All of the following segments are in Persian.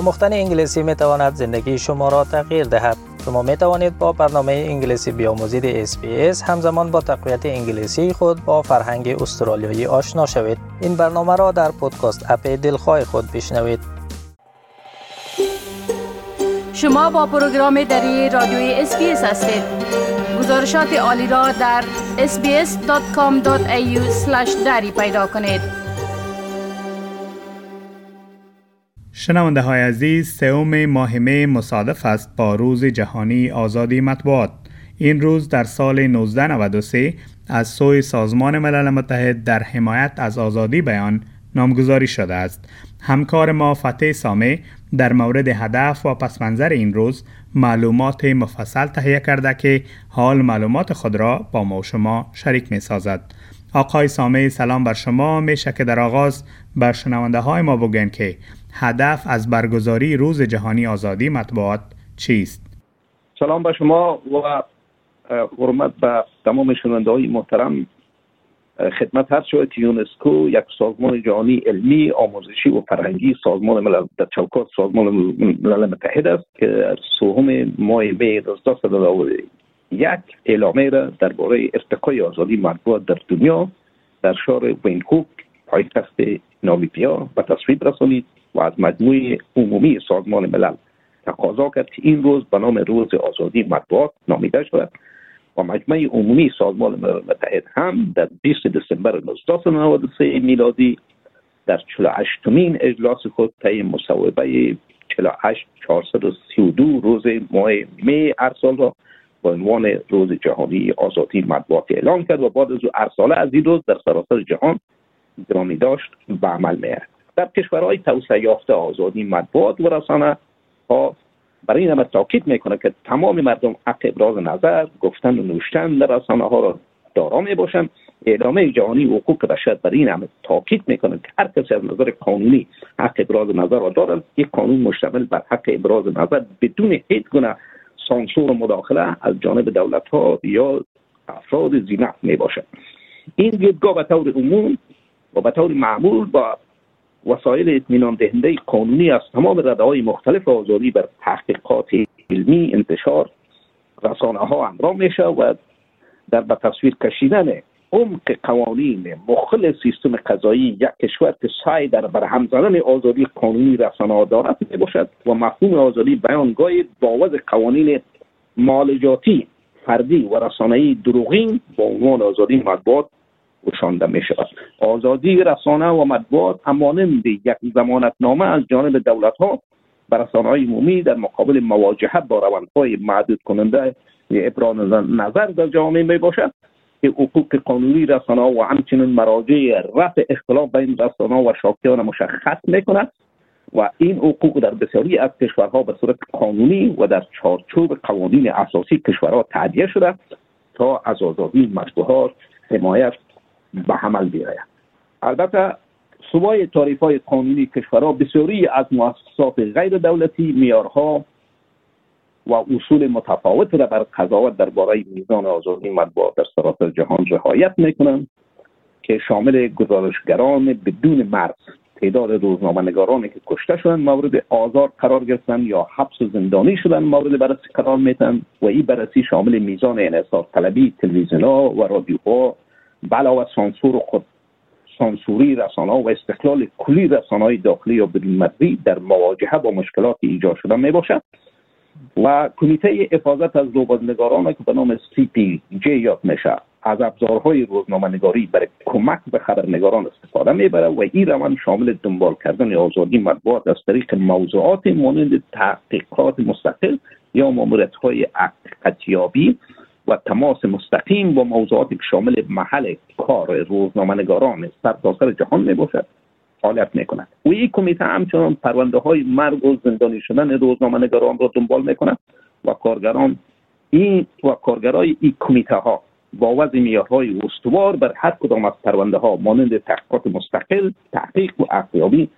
آموختن انگلیسی می تواند زندگی شما را تغییر دهد. شما می توانید با برنامه انگلیسی بیاموزید SBS همزمان با تقویت انگلیسی خود با فرهنگ استرالیایی آشنا شوید. این برنامه را در پودکاست اپ دلخواه خود بشنوید. شما با پروگرام دری رادیوی SBS هستید. گزارشات عالی را در sbs.com.au دری پیدا کنید. شنونده های عزیز سوم ماه می مصادف است با روز جهانی آزادی مطبوعات. این روز در سال 1993 از سوی سازمان ملل متحد در حمایت از آزادی بیان نامگذاری شده است. همکار ما فتح سامه در مورد هدف و پسمنظر این روز معلومات مفصل تهیه کرده که حال معلومات خود را با ما و شما شریک می سازد. آقای سامه سلام بر شما. میشه که در آغاز بر شنونده های ما بگن که هدف از برگزاری روز جهانی آزادی مطبوعات چیست؟ سلام به شما و حرمت به تمام شنونده های محترم خدمت هست شود یونسکو یک سازمان جهانی علمی آموزشی و فرهنگی سازمان ملل در چوکات سازمان ملل متحد است که سوم ماه می یک اعلامیه را درباره ارتقای آزادی مطبوعات در دنیا در شهر وینکوک پایتخت نامیبیا به تصویب رسانید و از مجموعه عمومی سازمان ملل تقاضا کرد که این روز به نام روز آزادی مطبوعات نامیده شود و مجمع عمومی سازمان ملل متحد هم در 20 دسامبر 1993 میلادی در 48 مین اجلاس خود طی مصوبه 48 432 روز ماه می ارسال را با عنوان روز جهانی آزادی مطبوعات اعلام کرد و بعد از ارساله از این روز در سراسر جهان گرامی داشت به عمل میاد در کشورهای توسعه یافته آزادی مطبوعات و رسانه ها برای این تاکید می‌کنه که تمام مردم حق ابراز نظر گفتن و نوشتن در رسانه ها را دارا می باشند اعلامه جهانی حقوق بشر برای این همه تاکید می‌کنه که هر کسی از نظر قانونی حق ابراز نظر را دارد یک قانون مشتمل بر حق ابراز نظر بدون هیچ گونه سانسور و مداخله از جانب دولت ها یا افراد زینت می باشد این دیدگاه به طور عموم و به طور معمول با وسایل اطمینان دهنده قانونی از تمام رده های مختلف آزادی بر تحقیقات علمی انتشار رسانه ها همراه میشه و در به تصویر کشیدن عمق قوانین مخل سیستم قضایی یک کشور که سعی در برهم زدن آزادی قانونی رسانه ها دارد می باشد و مفهوم آزادی بیانگاه باوز قوانین مالجاتی فردی و رسانه‌ای دروغین با عنوان آزادی مطبوعات گشانده می شود آزادی رسانه و مطبوعات همانند یک نامه از جانب دولت ها بر رسانه های عمومی در مقابل مواجهه با روندهای معدود کننده ابراز نظر در جامعه می باشد که حقوق قانونی رسانه و همچنین مراجع رفع اختلاف بین رسانه و شاکیان مشخص می کند و این حقوق در بسیاری از کشورها به صورت قانونی و در چارچوب قوانین اساسی کشورها تعدیه شده تا از آزادی مطبوعات حمایت به عمل بیاید. البته سوای تعریف های قانونی کشورها بسیاری از مؤسسات غیر دولتی میارها و اصول متفاوت را بر قضاوت درباره میزان آزادی مطبوعات در سراسر جهان رعایت می‌کنند که شامل گزارشگران بدون مرز تعداد روزنامه نگارانی که کشته شدن مورد آزار قرار گرفتن یا حبس و زندانی شدن مورد بررسی قرار میتن و این بررسی شامل میزان انحصار طلبی تلویزیون و رادیوها سانسور و خود. سانسوری رسانه و استقلال کلی رسانه های داخلی یا بدون در مواجهه با مشکلات ایجاد شده می باشد و کمیته حفاظت از روزنگاران که به نام جی یاد میشه از ابزارهای روزنامه نگاری برای کمک به خبرنگاران استفاده می‌بره و این روند شامل دنبال کردن آزادی مطبوعات از طریق موضوعات مانند تحقیقات مستقل یا ماموریت های حقیقتیابی و تماس مستقیم با موضوعاتی که شامل محل کار روزنامه نگاران سرتاسر جهان می باشد فعالیت می کند و این کمیته همچنان پرونده های مرگ و زندانی شدن روزنامه نگاران را دنبال می کند و کارگران این و کارگرای این کمیته ها با وضع میارهای استوار بر هر کدام از پرونده ها مانند تحقیقات مستقل تحقیق و ارزیابی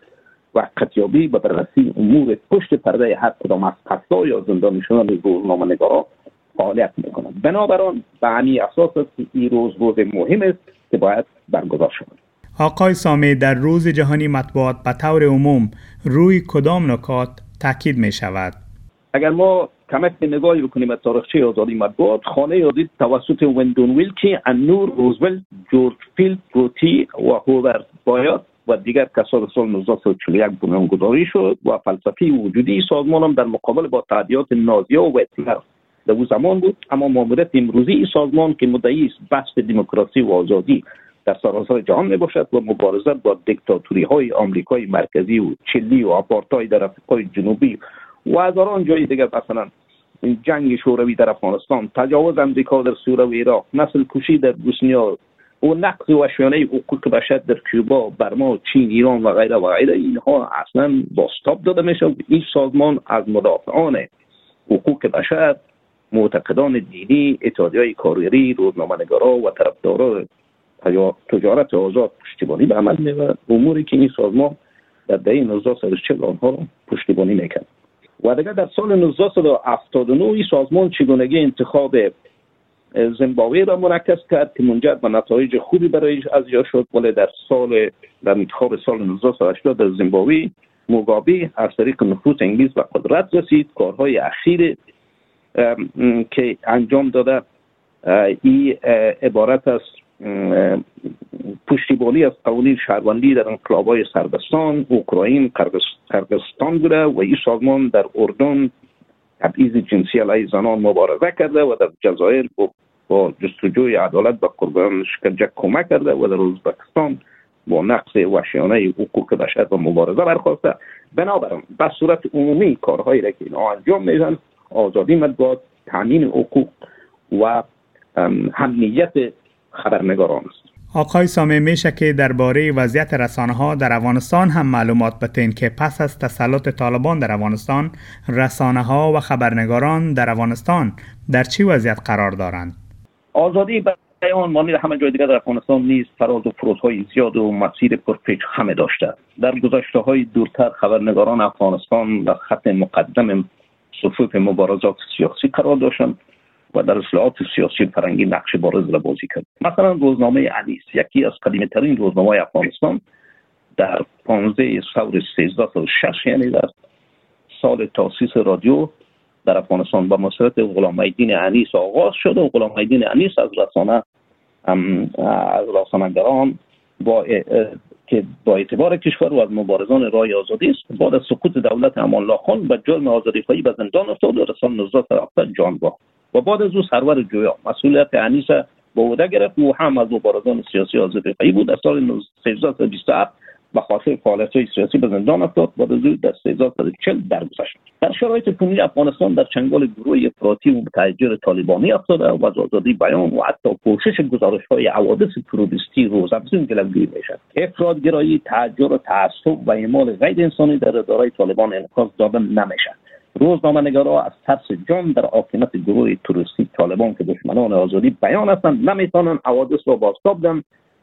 و قطیابی به بررسی امور پشت پرده هر کدام از قصدا یا زندانی شدن روزنامه نگاران فعالیت می‌کنند بنابراین به همین اساس است که این روز روز مهم است که باید برگزار شود آقای سامی در روز جهانی مطبوعات به طور عموم روی کدام نکات تاکید می شود. اگر ما کمک نگاهی بکنیم از تاریخچه آزادی مطبوعات خانه آزادی توسط وندون ویلکی انور روزولت جورج فیلد روتی و هوورد بایات و دیگر کسان سال 1941 بنیانگذاری شد و فلسفی وجودی سازمان هم در مقابل با تعدیات نازیا و در او زمان بود اما ماموریت امروزی این سازمان که مدعی است بحث دموکراسی و آزادی در سراسر جهان می باشد و مبارزه با دیکتاتوری های آمریکای مرکزی و چلی و آپارتای در افریقای جنوبی و هزاران جای دیگر مثلا جنگ شوروی در افغانستان تجاوز امریکا در سوره و عراق نسل کشی در بوسنیا و نقض وحشیانه حقوق بشر در کوبا برما چین ایران و غیره و غیره. اینها اصلا باستاب داده میشه این سازمان از مدافعان حقوق بشر معتقدان دینی اتحادیه کارگری روزنامه‌نگارا و طرفدارا تجارت آزاد پشتیبانی به عمل می‌برد اموری که این سازمان در دهه 1940 آنها را پشتیبانی می‌کرد. و دیگه در سال 1979 این سازمان چگونگی انتخاب زمبابوه را مرکز کرد که منجر به نتایج خوبی برای از یا شد. ولی در سال در انتخاب سال 1980 در زمبابوه موگابی از طریق نفوذ انگیز و قدرت رسید. کارهای اخیر که انجام داده این عبارت از پشتیبانی از قوانین شهروندی در انقلابای سربستان اوکراین قرقستان بوده و این سازمان در اردن تبعیض جنسی علیه زنان مبارزه کرده و در جزایر با جستجوی عدالت به قربان شکنجه کمک کرده و در ازبکستان با نقص وحشیانه حقوق بشر و مبارزه برخواسته. بنابراین به صورت عمومی کارهایی را که اینا انجام میدن آزادی مطبوعات تامین حقوق و همنیت خبرنگاران است. آقای سامه میشه که درباره وضعیت رسانه ها در افغانستان هم معلومات بتین که پس از تسلط طالبان در افغانستان رسانه ها و خبرنگاران در افغانستان در چی وضعیت قرار دارند؟ آزادی بیان مانند همه جای دیگر در افغانستان نیز فراز و های زیاد و مسیر پرپیچ همه داشته در گذشته های دورتر خبرنگاران افغانستان در خط مقدم صفوف مبارزات سیاسی قرار داشتند و در اصلاحات سیاسی فرنگی نقش بارز را بازی کرد. مثلا روزنامه انیس یکی از قدیمی ترین روزنامه افغانستان در 15 سور 1306 یعنی در سال تاسیس رادیو در افغانستان با مسئلت غلام دین انیس آغاز شد و غلام دین انیس از رسانه از رسانه‌گران با که با اعتبار کشور و از مبارزان رای آزادی است بعد از سقوط دولت امان الله خان و جرم آزادی خواهی به زندان افتاد و رسال 1970 جان باخت و بعد از او سرور جویا. مسئولیت انیس با عهده گرفت او هم از مبارزان سیاسی آزادی خواهی بود. در سال 1327 به خاطر فعالیت های سیاسی به زندان افتاد و زود در 1340 درگذشت. در شرایط کنونی افغانستان در چنگال گروه افراطی و متحجر طالبانی افتاده و از آزادی بیان و حتی پوشش گزارش های حوادث تروریستی روزافزون جلوگیری می‌شد افرادگرایی تحجر و تعصب و اعمال غیر انسانی در اداره طالبان انعکاس داده نمی‌شد روزنامه نگارا از ترس جان در حاکمیت گروه تروریستی طالبان که دشمنان آزادی بیان هستند نمی‌توانند حوادث را بازتاب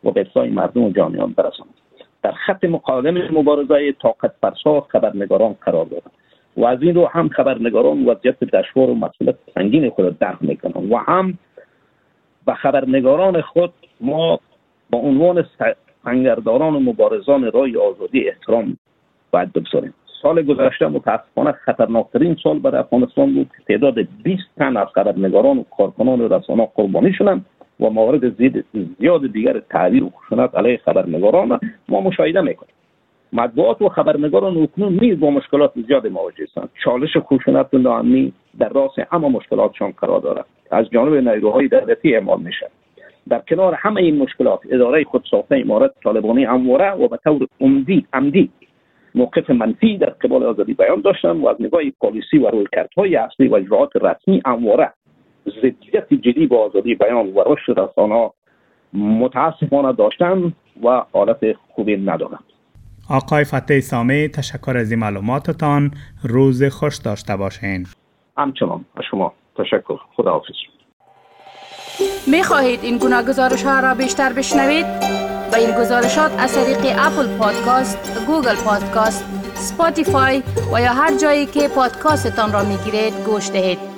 و به مردم و جانیان برسانند. در خط مقاوم مبارزه طاقت فرسا خبرنگاران قرار دارند و از این رو هم خبرنگاران وضعیت دشوار و مسئولیت سنگین خود را درک می‌کنند. و هم به خبرنگاران خود ما با عنوان سنگرداران و مبارزان رای آزادی احترام باید بگذاریم. سال گذشته متاسفانه خطرناکترین سال برای افغانستان بود که تعداد 20 تن از خبرنگاران و کارکنان رسانه قربانی شدند. و موارد زیاد دیگر تعبیر و خشونت علیه خبرنگاران ما مشاهده می‌کنیم. مطبوعات و خبرنگاران اکنون نیز با مشکلات زیاد مواجه هستند. چالش خشونت ناامنی در راس اما مشکلاتشان قرار دارد. از جانب نیروهای دولتی اعمال میشه در کنار همه این مشکلات اداره خودساخته امارت طالبانی همواره و به طور عمدی عمدی موقف منفی در قبال آزادی بیان داشتن و از نگاه پالیسی و رویکردهای اصلی و اجراعات رسمی همواره ضدیت جدی با آزادی بیان و رشد رسانه متاسفانه داشتن و حالت خوبی ندارند آقای فتح سامه تشکر از این معلوماتتان. روز خوش داشته باشین. همچنان شما تشکر. خدا حافظ می خواهید این گناه گزارش ها را بیشتر بشنوید؟ با این گزارشات از طریق اپل پادکاست، گوگل پادکاست، Spotify و یا هر جایی که پادکاستتان را می گیرید گوش دهید.